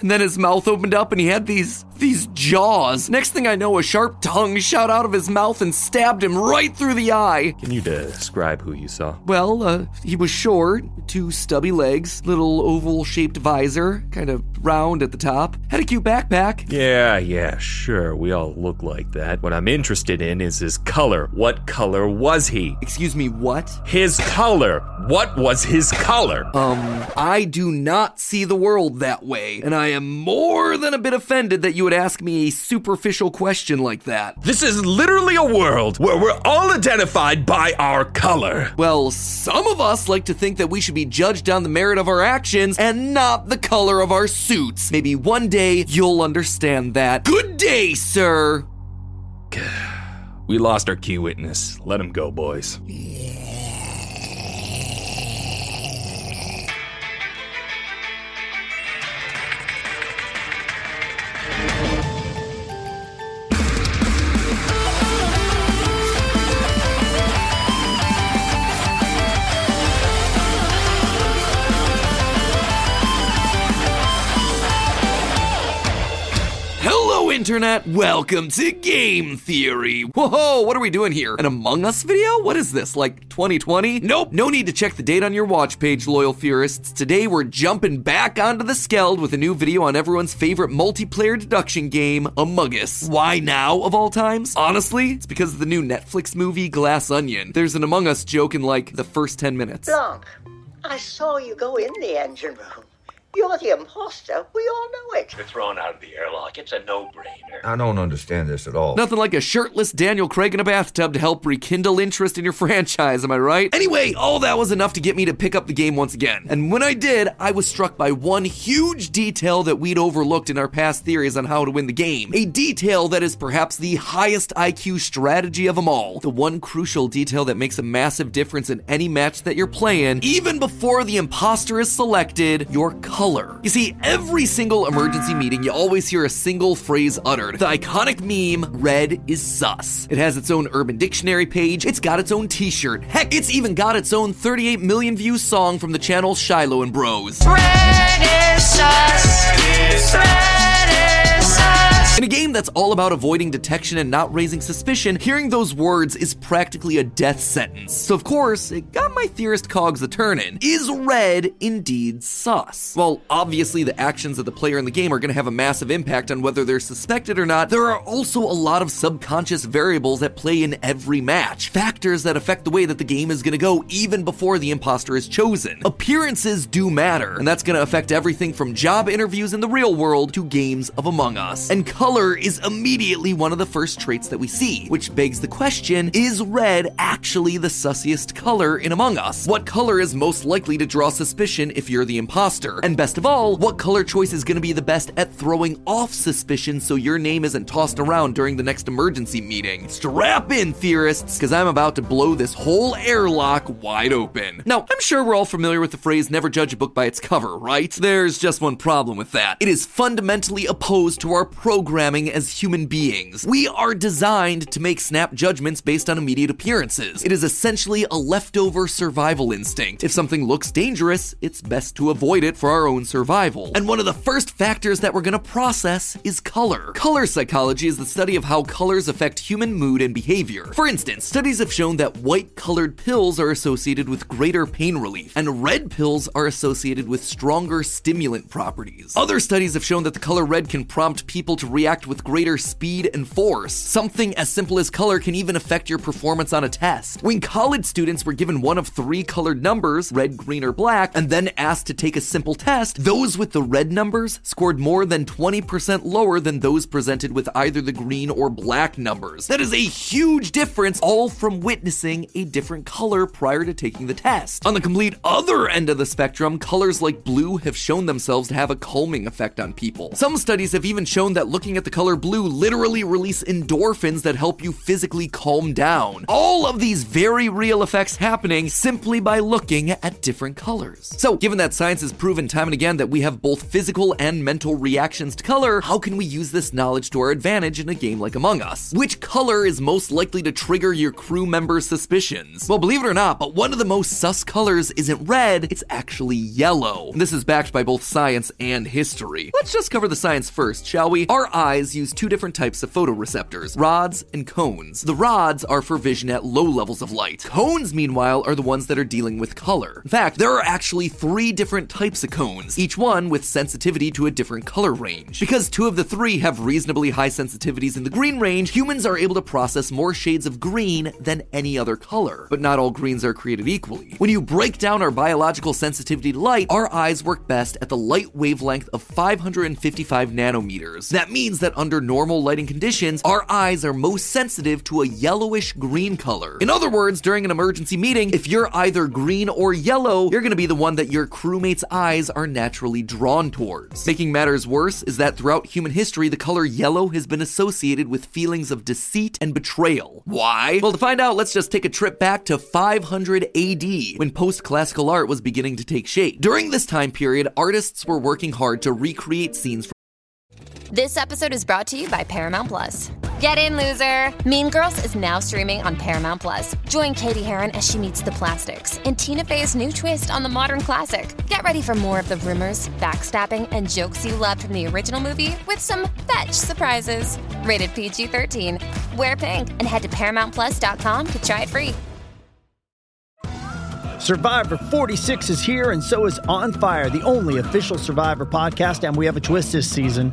And then his mouth opened up and he had these these jaws. Next thing I know, a sharp tongue shot out of his mouth and stabbed him right through the eye. Can you describe who you saw? Well, uh, he was short, two stubby legs, little oval shaped visor, kind of round at the top, had a cute backpack. Yeah, yeah, sure. We all look like that. What I'm interested in is his color. What color was he? Excuse me, what? His color. What was his color? Um, I do not see the world that way, and I am more than a bit offended that you would ask me a superficial question like that. This is literally a world where we're all identified by our color. Well, some of us like to think that we should be judged on the merit of our actions and not the color of our suits. Maybe one day you'll understand that. Good day, sir! We lost our key witness. Let him go, boys. Hello, Internet! Welcome to Game Theory! Whoa, what are we doing here? An Among Us video? What is this, like 2020? Nope, no need to check the date on your watch page, loyal theorists. Today we're jumping back onto the Skeld with a new video on everyone's favorite multiplayer deduction game, Among Us. Why now, of all times? Honestly, it's because of the new Netflix movie, Glass Onion. There's an Among Us joke in like the first 10 minutes. Blanc, I saw you go in the engine room. You're the imposter. We all know it. You're thrown out of the airlock. It's a no-brainer. I don't understand this at all. Nothing like a shirtless Daniel Craig in a bathtub to help rekindle interest in your franchise, am I right? Anyway, all that was enough to get me to pick up the game once again. And when I did, I was struck by one huge detail that we'd overlooked in our past theories on how to win the game. A detail that is perhaps the highest IQ strategy of them all. The one crucial detail that makes a massive difference in any match that you're playing, even before the imposter is selected, your color. You see, every single emergency meeting, you always hear a single phrase uttered. The iconic meme, red is sus. It has its own Urban Dictionary page, it's got its own t shirt. Heck, it's even got its own 38 million view song from the channel Shiloh and Bros. In a game that's all about avoiding detection and not raising suspicion, hearing those words is practically a death sentence. So, of course, it got my theorist cogs a turning. Is red indeed sus? Well, obviously, the actions of the player in the game are going to have a massive impact on whether they're suspected or not. There are also a lot of subconscious variables that play in every match, factors that affect the way that the game is going to go even before the imposter is chosen. Appearances do matter, and that's going to affect everything from job interviews in the real world to games of Among Us. And color is immediately one of the first traits that we see, which begs the question is red actually the sussiest color in Among Us? What color is most likely to draw suspicion if you're the imposter? And best of all, what color choice is going to be the best at throwing off suspicion so your name isn't tossed around during the next emergency meeting? Strap in, theorists, because I'm about to blow this whole airlock wide open. Now, I'm sure we're all familiar with the phrase never judge a book by its cover, right? There's just one problem with that. It is fundamentally opposed to our programming as human beings. We are designed to make snap judgments based on immediate appearances. It is essentially a leftover survival instinct. If something looks dangerous, it's best to avoid it for our own survival. And one of the first factors that we're gonna process is color. Color psychology is the study of how colors affect human mood and behavior. For instance, studies have shown that white colored pills are associated with greater pain relief, and red pills are associated with stronger stimulant properties. Other studies have shown that the color red can prompt people to react with greater speed and force. Something as simple as color can even affect your performance on a test. When college students were given one of three colored numbers, red, green, or black, and then asked to take a simple test, those with the red numbers scored more than 20% lower than those presented with either the green or black numbers. That is a huge difference, all from witnessing a different color prior to taking the test. On the complete other end of the spectrum, colors like blue have shown themselves to have a calming effect on people. Some studies have even shown that looking at the color color blue literally release endorphins that help you physically calm down. All of these very real effects happening simply by looking at different colors. So, given that science has proven time and again that we have both physical and mental reactions to color, how can we use this knowledge to our advantage in a game like Among Us? Which color is most likely to trigger your crew member's suspicions? Well, believe it or not, but one of the most sus colors isn't red, it's actually yellow. This is backed by both science and history. Let's just cover the science first, shall we? Our eyes use two different types of photoreceptors rods and cones. The rods are for vision at low levels of light. Cones, meanwhile, are the ones that are dealing with color. In fact, there are actually three different types of cones, each one with sensitivity to a different color range. Because two of the three have reasonably high sensitivities in the green range, humans are able to process more shades of green than any other color. But not all greens are created equally. When you break down our biological sensitivity to light, our eyes work best at the light wavelength of 555 nanometers. That means that under normal lighting conditions, our eyes are most sensitive to a yellowish green color. In other words, during an emergency meeting, if you're either green or yellow, you're gonna be the one that your crewmate's eyes are naturally drawn towards. Making matters worse is that throughout human history, the color yellow has been associated with feelings of deceit and betrayal. Why? Well, to find out, let's just take a trip back to 500 AD, when post classical art was beginning to take shape. During this time period, artists were working hard to recreate scenes This episode is brought to you by Paramount Plus. Get in, loser! Mean Girls is now streaming on Paramount Plus. Join Cady Heron as she meets the plastics in Tina Fey's new twist on the modern classic. Get ready for more of the rumors, backstabbing, and jokes you loved from the original movie with some fetch surprises. Rated PG 13. Wear pink and head to ParamountPlus.com to try it free. Survivor 46 is here, and so is On Fire, the only official Survivor podcast. And we have a twist this season.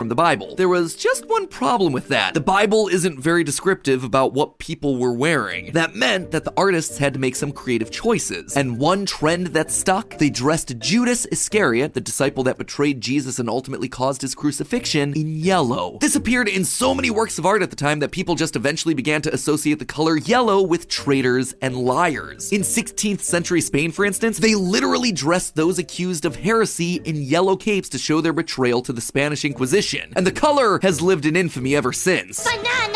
From the Bible. There was just one problem with that. The Bible isn't very descriptive about what people were wearing. That meant that the artists had to make some creative choices. And one trend that stuck, they dressed Judas Iscariot, the disciple that betrayed Jesus and ultimately caused his crucifixion, in yellow. This appeared in so many works of art at the time that people just eventually began to associate the color yellow with traitors and liars. In 16th century Spain, for instance, they literally dressed those accused of heresy in yellow capes to show their betrayal to the Spanish Inquisition and the color has lived in infamy ever since. Banana!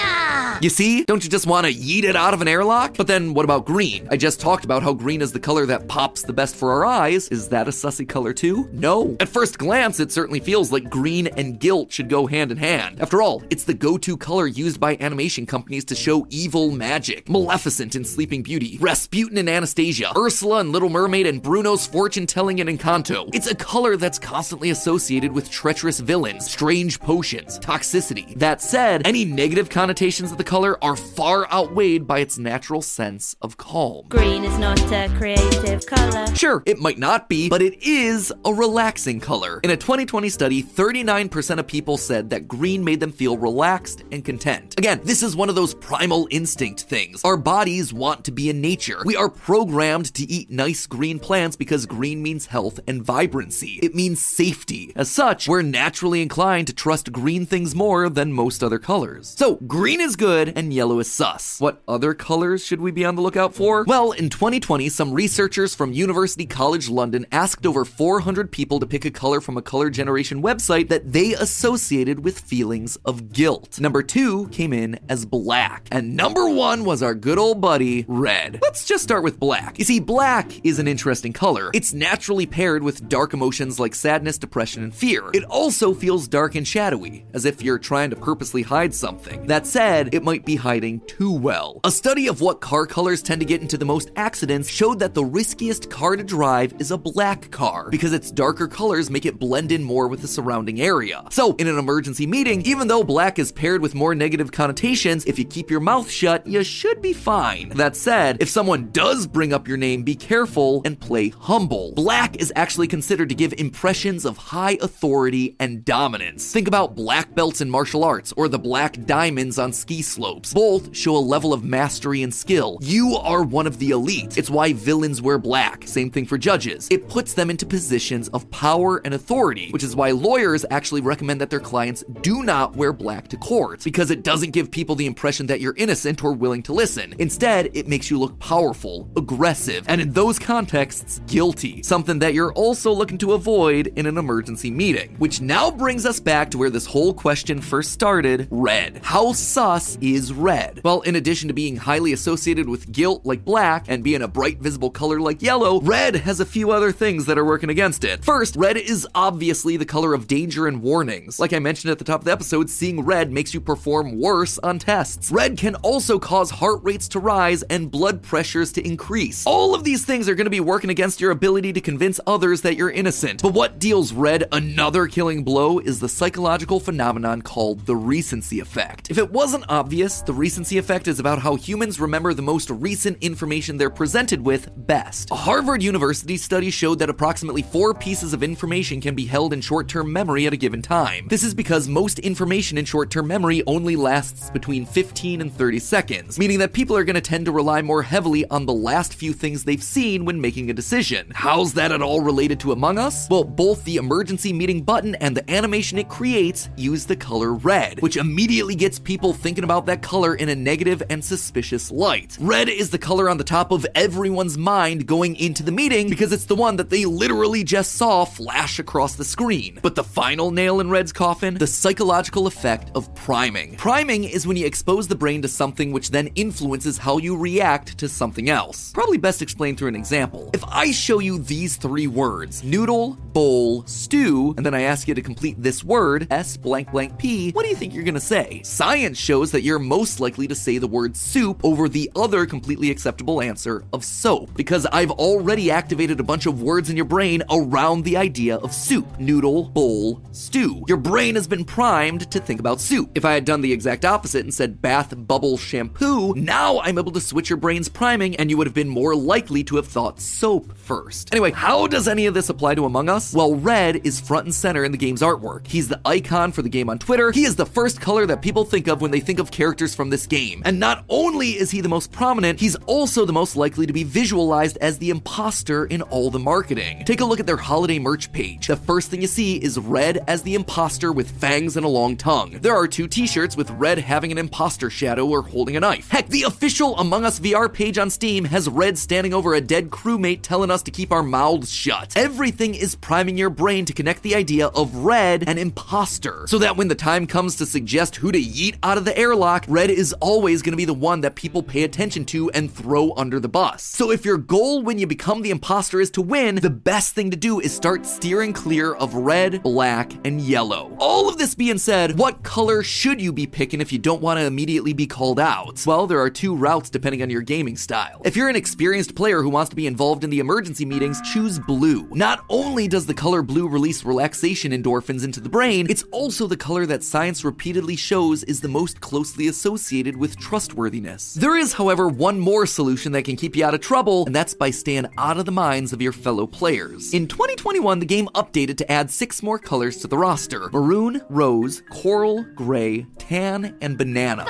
You see? Don't you just want to yeet it out of an airlock? But then what about green? I just talked about how green is the color that pops the best for our eyes. Is that a sussy color too? No. At first glance, it certainly feels like green and guilt should go hand in hand. After all, it's the go to color used by animation companies to show evil magic. Maleficent in Sleeping Beauty, Rasputin in Anastasia, Ursula in Little Mermaid, and Bruno's fortune telling in Encanto. It's a color that's constantly associated with treacherous villains, strange potions, toxicity. That said, any negative connotations of the color are far outweighed by its natural sense of calm. Green is not a creative color. Sure, it might not be, but it is a relaxing color. In a 2020 study, 39% of people said that green made them feel relaxed and content. Again, this is one of those primal instinct things. Our bodies want to be in nature. We are programmed to eat nice green plants because green means health and vibrancy. It means safety. As such, we're naturally inclined to trust green things more than most other colors. So, green is good and yellow is sus. What other colors should we be on the lookout for? Well, in 2020, some researchers from University College London asked over 400 people to pick a color from a color generation website that they associated with feelings of guilt. Number two came in as black, and number one was our good old buddy, red. Let's just start with black. You see, black is an interesting color. It's naturally paired with dark emotions like sadness, depression, and fear. It also feels dark and shadowy, as if you're trying to purposely hide something. That said, it might be hiding too well. A study of what car colors tend to get into the most accidents showed that the riskiest car to drive is a black car, because its darker colors make it blend in more with the surrounding area. So, in an emergency meeting, even though black is paired with more negative connotations, if you keep your mouth shut, you should be fine. That said, if someone does bring up your name, be careful and play humble. Black is actually considered to give impressions of high authority and dominance. Think about black belts in martial arts or the black diamonds on ski slopes. Both show a level of mastery and skill. You are one of the elite. It's why villains wear black. Same thing for judges. It puts them into positions of power and authority, which is why lawyers actually recommend that their clients do not wear black to court, because it doesn't give people the impression that you're innocent or willing to listen. Instead, it makes you look powerful, aggressive, and in those contexts, guilty. Something that you're also looking to avoid in an emergency meeting. Which now brings us back to where this whole question first started red. How sus is red? Well, in addition to being highly associated with guilt like black and being a bright visible color like yellow, red has a few other things that are working against it. First, red is obviously the color of danger and warnings. Like I mentioned at the top of the episode, seeing red makes you perform worse on tests. Red can also cause heart rates to rise and blood pressures to increase. All of these things are going to be working against your ability to convince others that you're innocent. But what deals red another killing blow is the psychological phenomenon called the recency effect. If it wasn't obvious, the recency effect is about how humans remember the most recent information they're presented with best. A Harvard University study showed that approximately four pieces of information can be held in short term memory at a given time. This is because most information in short term memory only lasts between 15 and 30 seconds, meaning that people are going to tend to rely more heavily on the last few things they've seen when making a decision. How's that at all related to Among Us? Well, both the emergency meeting button and the animation it creates use the color red, which immediately gets people thinking about that color in a negative and suspicious light. Red is the color on the top of everyone's mind going into the meeting because it's the one that they literally just saw flash across the screen. But the final nail in Red's coffin, the psychological effect of priming. Priming is when you expose the brain to something which then influences how you react to something else. Probably best explained through an example. If I show you these three words, noodle, bowl, stew, and then I ask you to complete this word, S blank blank P, what do you think you're gonna say? Science shows that you're most likely to say the word soup over the other completely acceptable answer of soap, because I've already activated a bunch of words in your brain around the idea of soup noodle, bowl, stew. Your brain has been primed to think about soup. If I had done the exact opposite and said bath, bubble, shampoo, now I'm able to switch your brain's priming and you would have been more likely to have thought soap first. Anyway, how does any of this apply to Among Us? Well, red is front and center in the game's artwork. He's the icon for the game on Twitter. He is the first color that people think of when they think of characters from this game. And not only is he the most prominent, he's also the most likely to be visualized as the imposter in all the marketing. Take a look at their holiday merch page. The first thing you see is red as the imposter with fangs and a long tongue. There are two t-shirts with red having an imposter shadow or holding a knife. Heck, the official Among Us VR page on Steam has red standing over a dead crewmate telling us to keep our mouths shut. Everything is priming your brain to connect the idea of red and imposter, so that when the time comes to suggest who to yeet out of the airlock, red is always going to be the one that people pay attention to and throw under the bus. So if your goal when you become the imposter is to win, the best thing to do is start steering clear of red, black, and yellow. All of this being said, what color should you be picking if you don't want to immediately be called out? Well, there are two routes depending on your gaming style. If you're an experienced player who wants to be involved in the emergency meetings, choose blue. Not only does the color blue release relaxation endorphins into the brain, it's also the color that science repeatedly shows is the most closely associated with trustworthiness. There is, however, one more solution that can keep you out of trouble, and that's by staying out of the minds of your fellow players. In 2021, the game updated to add six more colors to the roster maroon, rose, coral, gray, tan, and banana.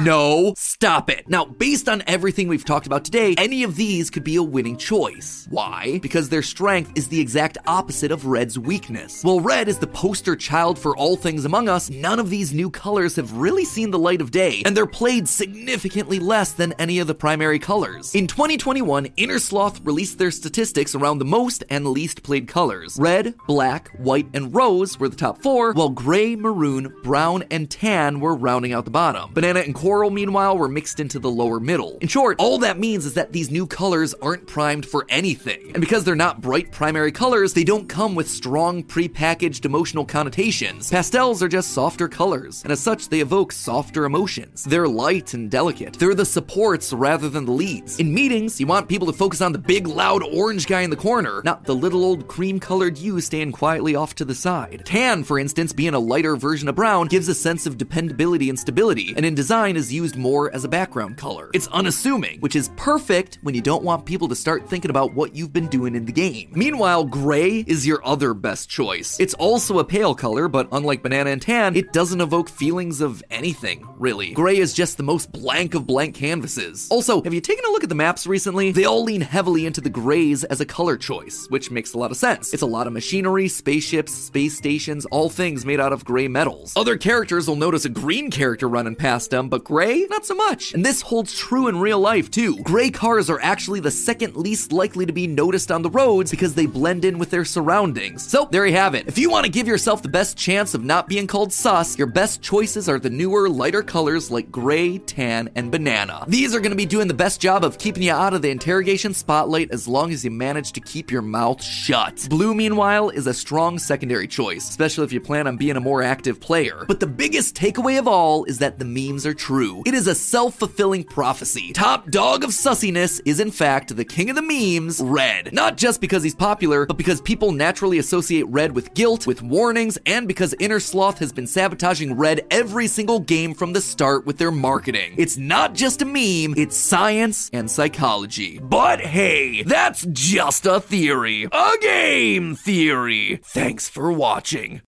No, stop it. Now, based on everything we've talked about today, any of these could be a winning choice. Why? Because their strength is the exact opposite of Red's weakness. While Red is the poster child for all things Among Us, none of these new colors have really seen the light of day, and they're played significantly less than any of the primary colors. In 2021, Innersloth released their statistics around the most and least played colors. Red, black, white, and rose were the top four, while gray, maroon, brown, and tan were rounding out the bottom. Banana and coral, meanwhile, were mixed into the lower middle. In short, all that means is that these new colors aren't primed for anything. And because they're not bright primary colors, they don't come with strong pre-packaged emotional connotations. Pastels are just softer colors, and as such, they evoke softer emotions. They're light and delicate. They're the supports rather than the leads. In meetings, you want people to focus on the big, loud orange guy in the corner, not the little old cream-colored you staying quietly off to the side. Tan, for instance, being a lighter version of brown, gives a sense of dependability and stability, and in design, is used more as a background color. It's unassuming, which is perfect when you don't want people to start thinking about what you've been doing in the game. Meanwhile, gray is your other best choice. It's also a pale color, but unlike banana and tan, it doesn't evoke feelings of anything, really. Gray is just the most blank of blank canvases. Also, have you taken a look at the maps recently? They all lean heavily into the grays as a color choice, which makes a lot of sense. It's a lot of machinery, spaceships, space stations, all things made out of gray metals. Other characters will notice a green character running past them, but gray, not so much. And this holds true in real life too. Gray cars are actually the second least likely to be noticed on the roads because they blend in with their surroundings. So there you have it. If you want to give yourself the best chance of not being called sus, your best choices are the newer, lighter colors like gray, tan, and banana. These are going to be doing the best job of keeping you out of the interrogation spotlight as long as you manage to keep your mouth shut. Blue, meanwhile, is a strong secondary choice, especially if you plan on being a more active player. But the biggest takeaway of all is that the memes are true. It is a self fulfilling prophecy. Top dog of sussiness is, in fact, the king of the memes, Red. Not just because he's popular, but because people naturally associate Red with guilt, with warnings, and because Innersloth has been sabotaging Red every single game from the start with their marketing. It's not just a meme, it's science and psychology. But hey, that's just a theory. A game theory. Thanks for watching.